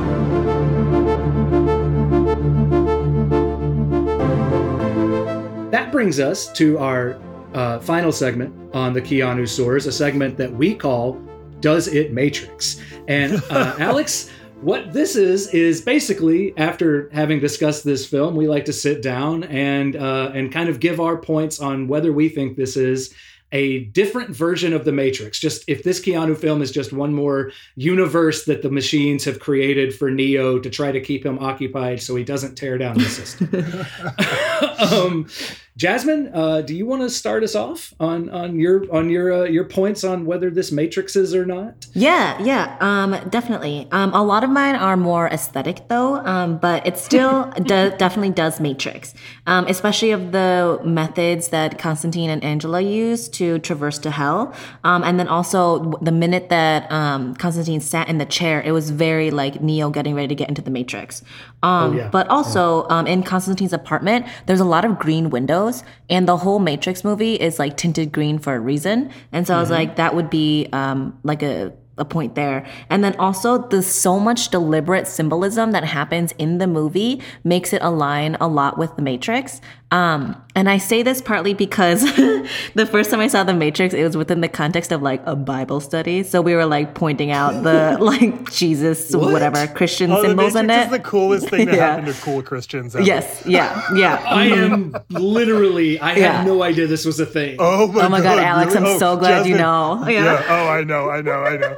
That brings us to our uh, final segment on the Keanuseurs, a segment that we call Does It Matrix? And uh, [LAUGHS] Alex, what this is, is basically after having discussed this film, we like to sit down and, uh, and kind of give our points on whether we think this is a different version of the Matrix. Just if this Keanu film is just one more universe that the machines have created for Neo to try to keep him occupied so he doesn't tear down the system. [LAUGHS] [LAUGHS] um, Jasmine, uh, do you want to start us off on on your on your uh, your points on whether this Matrix is or not? Yeah, yeah, um, definitely. Um, a lot of mine are more aesthetic though, um, but it still [LAUGHS] do- definitely does Matrix, um, especially of the methods that Constantine and Angela use to traverse to hell. Um, and then also the minute that um, Constantine sat in the chair, it was very like Neo getting ready to get into the Matrix. Um, yeah. But also um, in Constantine's apartment, there's a lot of green windows, and the whole Matrix movie is like tinted green for a reason. And so I was like, that would be um, like a a point there. And then also the so much deliberate symbolism that happens in the movie makes it align a lot with the Matrix. Um, and I say this partly because [LAUGHS] the first time I saw The Matrix, it was within the context of like a Bible study. So we were like pointing out the [LAUGHS] like Jesus, What? whatever Christian Oh, the symbols in Matrix it. is the coolest thing [LAUGHS] that Yeah. happened to cool Christians. Ever. yes, yeah, yeah. I am literally. I Yeah. had no idea this was a thing. Oh my, Oh my God, Alex, really? I'm Oh, so glad you know. Yeah. Oh, I know, I know, I know.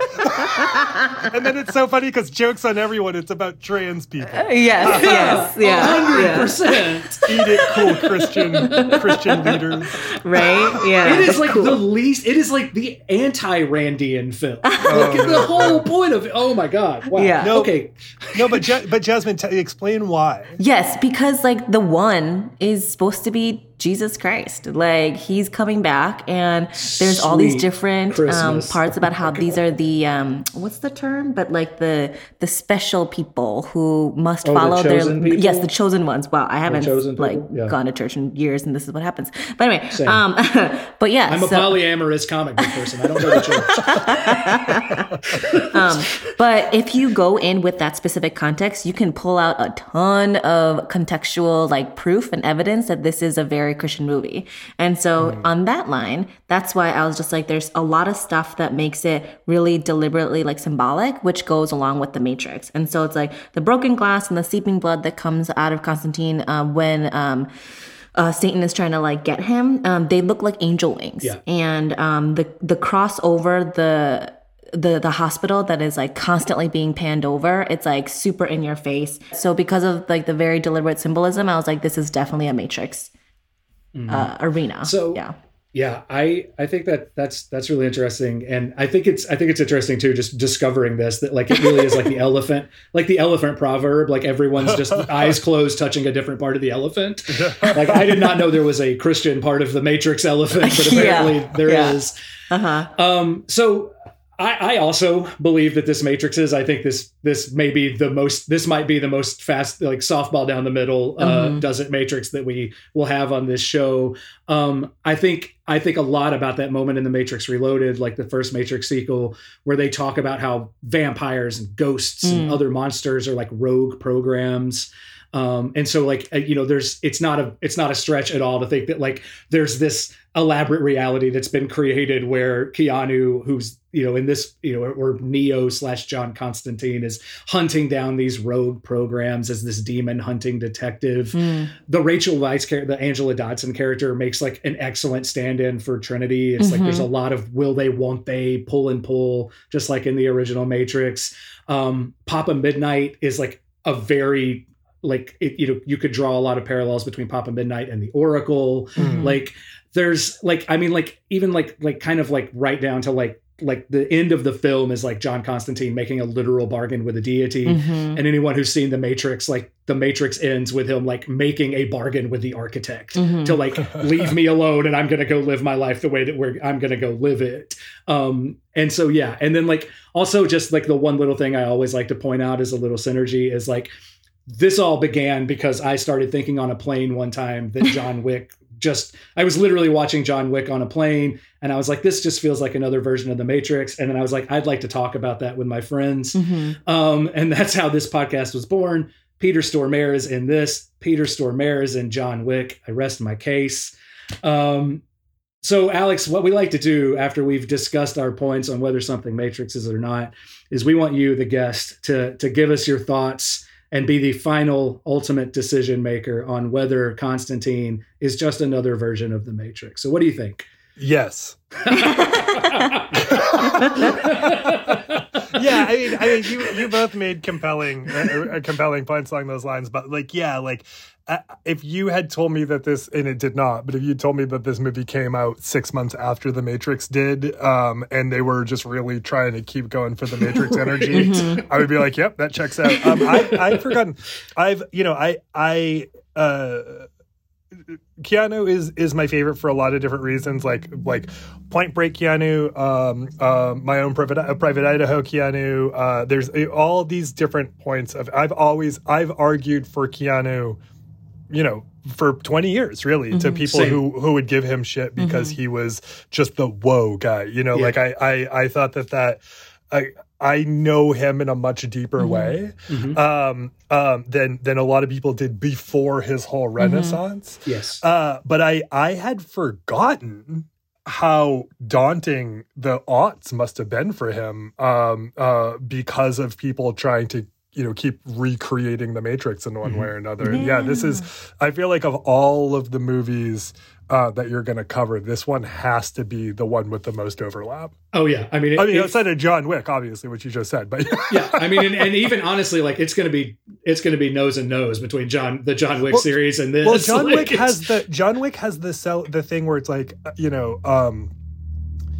and then it's so funny because jokes on everyone. It's about trans people. Yes, yes, yeah, hundred yeah. percent. Eat it, cool Christian Christian leaders. right, yeah. It is like the least. It is like the anti-Randian film. [LAUGHS] Like the whole point of. Oh my god! Wow. Yeah. No. Okay. No, but Ja- but Jasmine, t- explain why. Yes, because like the one is supposed to be Jesus Christ. Like he's coming back, and there's all these different um, parts about how these are the um, what's the term? But like the the special people who must Oh, the follow their people? yes, the chosen ones. Wow, I haven't like? Yeah. gone to church in years, and this is what happens. But anyway, Same. um, [LAUGHS] but yeah, I'm a polyamorous comic book person. I don't go to church. [LAUGHS] [LAUGHS] Um, but if you go in with that specific context, you can pull out a ton of contextual like proof and evidence that this is a very Christian movie. And so on that line, that's why I was just like, there's a lot of stuff that makes it really deliberately like symbolic, which goes along with the Matrix. And so it's like the broken glass and the seeping blood that comes out of Constantine uh, when. Um, uh, Satan is trying to like get him. Um, they look like angel wings, Yeah. and um, the the cross over the the the hospital that is like constantly being panned over. It's like super in your face. So because of like the very deliberate symbolism, I was like, this is definitely a Matrix uh, arena. Mm-hmm. So- yeah, Yeah, I I think that that's that's really interesting, and I think it's I think it's interesting too, just discovering this that like it really is like the [LAUGHS] elephant, like the elephant proverb, like everyone's just [LAUGHS] eyes closed, touching a different part of the elephant. [LAUGHS] Like I did not know there was a Christian part of the Matrix elephant, but Yeah, apparently there is. yeah. uh huh. Um, so I, I also believe that this Matrix is. I think this this may be the most. This might be the most fast, like softball down the middle, uh, Mhm. does it Matrix that we will have on this show. Um, I think I think a lot about that moment in the Matrix Reloaded, like the first Matrix sequel, where they talk about how vampires and ghosts and Mm. other monsters are like rogue programs. Um, and so like uh, you know there's it's not a it's not a stretch at all to think that like there's this elaborate reality that's been created where Keanu who's you know in this you know or, Neo slash John Constantine is hunting down these rogue programs as this demon hunting detective Mm. the Rachel Weisz character, the Angela Dodson character, makes like an excellent stand-in for Trinity. It's like there's a lot of will they, won't they, pull and pull, just like in the original Matrix. Um, Papa Midnight is like a very like it, you know you could draw a lot of parallels between Papa Midnight and the Oracle. Mhm. Like there's like I mean like even like like kind of like right down to like like the end of the film is like John Constantine making a literal bargain with a deity Mhm. and anyone who's seen the matrix like the matrix ends with him like making a bargain with the architect Mhm. to like [LAUGHS] leave me alone and i'm gonna go live my life the way that we're i'm gonna go live it um and so yeah and then like also just like the one little thing i always like to point out as a little synergy is like this all began because i started thinking on a plane one time that [LAUGHS] john wick just i was literally watching john wick on a plane and i was like this just feels like another version of the matrix and then i was like i'd like to talk about that with my friends Mhm. um, and that's how this podcast was born. Peter Stormare is in this. Peter Stormare is in John Wick. I rest my case. Um, so, Alex, what we like to do after we've discussed our points on whether something Matrix is or not is we want you, the guest, to to give us your thoughts and be the final, ultimate decision maker on whether Constantine is just another version of the Matrix. So, what do you think? Yes. [LAUGHS] [LAUGHS] yeah, I mean, I mean, you you both made compelling, uh, compelling points along those lines. But like, yeah, like uh, if you had told me that this, and it did not, but if you told me that this movie came out six months after The Matrix did, um, and they were just really trying to keep going for the Matrix [LAUGHS] energy, I would be like, yep, that checks out. Um, I I've forgotten. I've you know, I I. uh Keanu is is my favorite for a lot of different reasons, like like Point Break Keanu, um, uh, my own private uh, private Idaho Keanu. Uh, there's uh, all these different points of. I've always I've argued for Keanu, you know, for 20 years really to people Same. who who would give him shit because he was just the whoa guy. You know, Yeah. like I I I thought that that. I, I know him in a much deeper Mm-hmm. way Mhm. um, um, than than a lot of people did before his whole Mm-hmm. renaissance. yes. Uh, but I I had forgotten how daunting the aughts must have been for him um, uh, because of people trying to you know keep recreating the Matrix in one Mhm. way or another. And yeah, this is I feel like of all of the movies uh, that you're going to cover, this one has to be the one with the most overlap. oh yeah. I mean, it, I mean, outside of John Wick, obviously, which you just said, but [LAUGHS] yeah. I mean, and, and even honestly, like it's gonna be it's gonna be nose and nose between John the John Wick Well- series and this. well, John [LAUGHS] Like, Wick has the John Wick has the cell the thing where it's like uh, you know um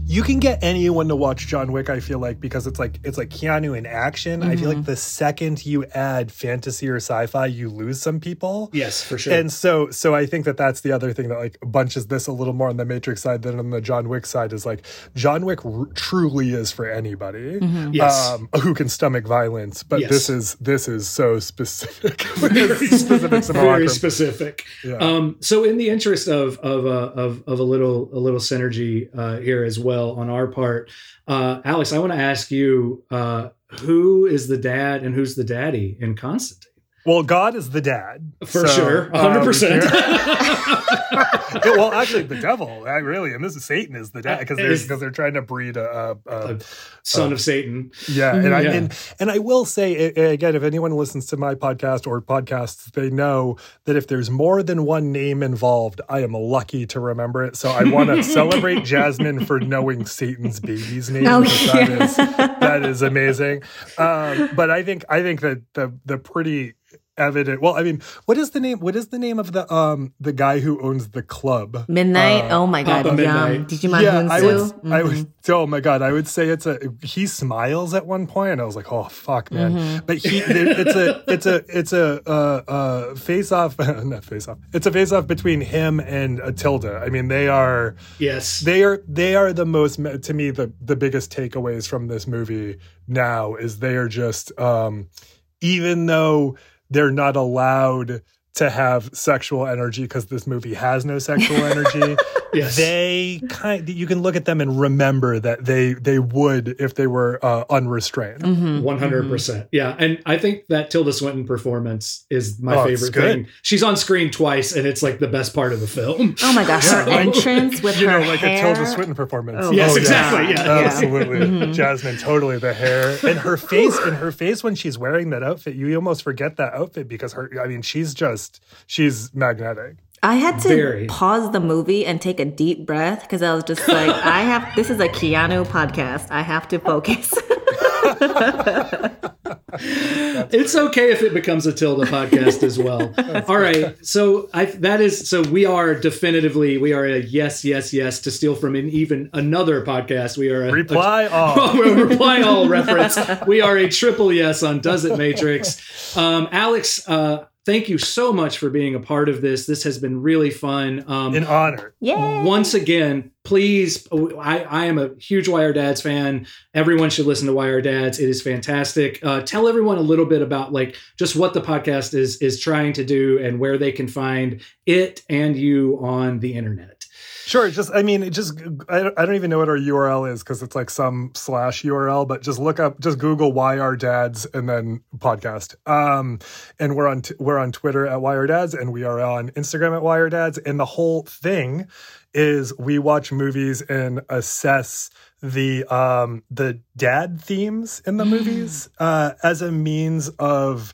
you can get anyone to watch John Wick. I feel like because it's like it's like Keanu in action. I feel like the second you add fantasy or sci-fi, you lose some people. yes, for sure. And so, so I think that that's the other thing that like bunches this a little more on the Matrix side than on the John Wick side is like John Wick r- truly is for anybody yes. um, who can stomach violence. But Yes. this is this is so specific, [LAUGHS] very specific very specific. Yeah. Um, so, in the interest of of uh, of of a little a little synergy uh, here as well on our part, uh, Alex, I want to ask you uh, who is the dad and who's the daddy in Constantine? Well, God is the dad For So, sure, um, hundred percent. [LAUGHS] yeah, well, actually, the devil, I really, and this is Satan is the dad because they're because they're trying to breed a, a, a Son of Satan. Yeah, and I and, and I will say a- a- again, if anyone listens to my podcast or podcasts, they know that if there's more than one name involved, I am lucky to remember it. So I want to [LAUGHS] celebrate Jasmine for knowing Satan's baby's name. Oh, because that is that is amazing. Um, but I think I think that the the pretty evident. Well, I mean, what is the name? What is the name of the um the guy who owns the club? Midnight. Uh, oh my god, Papa yum. Midnight. Did you mind yeah, I would. Hounsou? I would. Oh my god, I would say it's a. He smiles at one point, and I was like, "Oh fuck, man!" Mm-hmm. But he, it's a, it's a, it's a, uh, uh, face off, [LAUGHS] not face off. It's a face off between him and Atilda. I mean, they are, Yes. they are, they are the most to me the the biggest takeaways from this movie now is they are just, um, even though they're not allowed to have sexual energy because this movie has no sexual [LAUGHS] energy yes. they kind you can look at them and remember that they they would if they were uh, unrestrained Mhm. One hundred percent, yeah, and I think that Tilda Swinton performance is my Oh, favorite thing. She's on screen twice, and it's like the best part of the film. Oh my gosh, her [LAUGHS] Yeah. entrance with you her know like hair. a tilda swinton performance Oh, Yes, yeah. exactly, yeah. Yeah. absolutely Mhm. jasmine totally the hair and her face and her face when she's wearing that outfit you almost forget that outfit because her i mean she's just she's magnetic I had to Very. pause the movie and take a deep breath because I was just like, [LAUGHS] I have this is a Keanu podcast. I have to focus. [LAUGHS] it's okay if it becomes a Tilda podcast as well. [LAUGHS] All right, so I that is so we are definitively we are a yes yes yes to steal from an even another podcast. We are a, reply all a reply all reference. We are a triple yes on Does It Matrix. Um, Alex, uh, thank you so much for being a part of this. This has been really fun. Um, in honor Yay. once again, please, I, I am a huge Why Are Dads fan. Everyone should listen to Why Are Dads. It is fantastic. Uh, tell everyone a little bit about like just what the podcast is is trying to do and where they can find it and you on the internet. Sure. Just, I mean, it just, I don't, I don't even know what our URL is because it's like some slash URL, but just look up, just Google why our dads and then podcast. Um, and we're on, t- we're on Twitter at why our dads and we are on Instagram at why our dads. And the whole thing is we watch movies and assess the, um, the dad themes in the movies, uh, as a means of,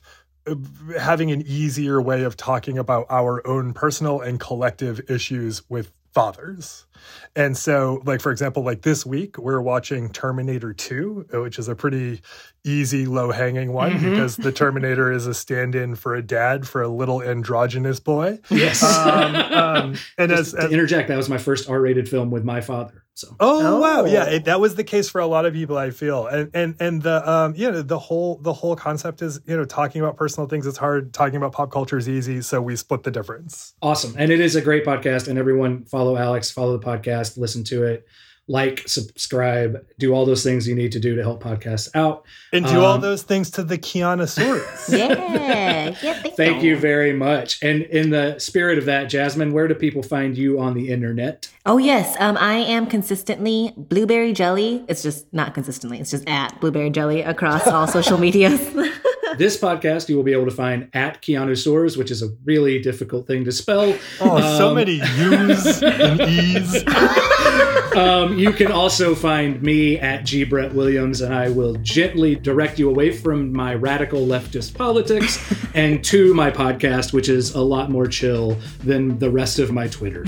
having an easier way of talking about our own personal and collective issues with fathers. And so, like, for example, like this week, we're watching Terminator 2, which is a pretty easy, low hanging one Mhm. because the Terminator is a stand in for a dad for a little androgynous boy. Yes. Um, um, and as, to interject, that was my first R-rated film with my father. So Oh, wow, Oh. yeah, it, that was the case for a lot of people. I feel, and and and the um, you know, the whole the whole concept is you know talking about personal things. It's hard. Talking about pop culture is easy. So we split the difference. awesome, and it is a great podcast. And everyone follow Alex, follow the podcast, listen to it. Like, subscribe, do all those things you need to do to help podcasts out. And do all Um, those things to the Keanuseurs. [LAUGHS] Yeah. yeah Thank you very much. And in the spirit of that, Jasmine, where do people find you on the internet? Oh yes, um, I am consistently blueberry jelly. It's just not consistently. It's just at blueberry jelly across all social medias. [LAUGHS] This podcast you will be able to find at Keanuseurs, which is a really difficult thing to spell. Oh, so Um, many U's and E's. [LAUGHS] Um, you can also find me at G. Brett Williams, and I will gently direct you away from my radical leftist politics [LAUGHS] and to my podcast, which is a lot more chill than the rest of my Twitter.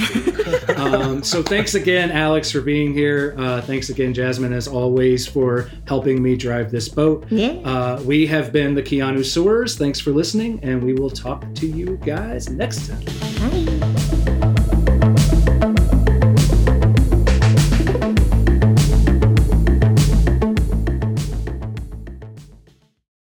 um, so thanks again, Alex, for being here. Uh, thanks again, Jasmine, as always, for helping me drive this boat. Yeah. Uh, we have been the Keanuseurs. Thanks for listening, and we will talk to you guys next time. Bye.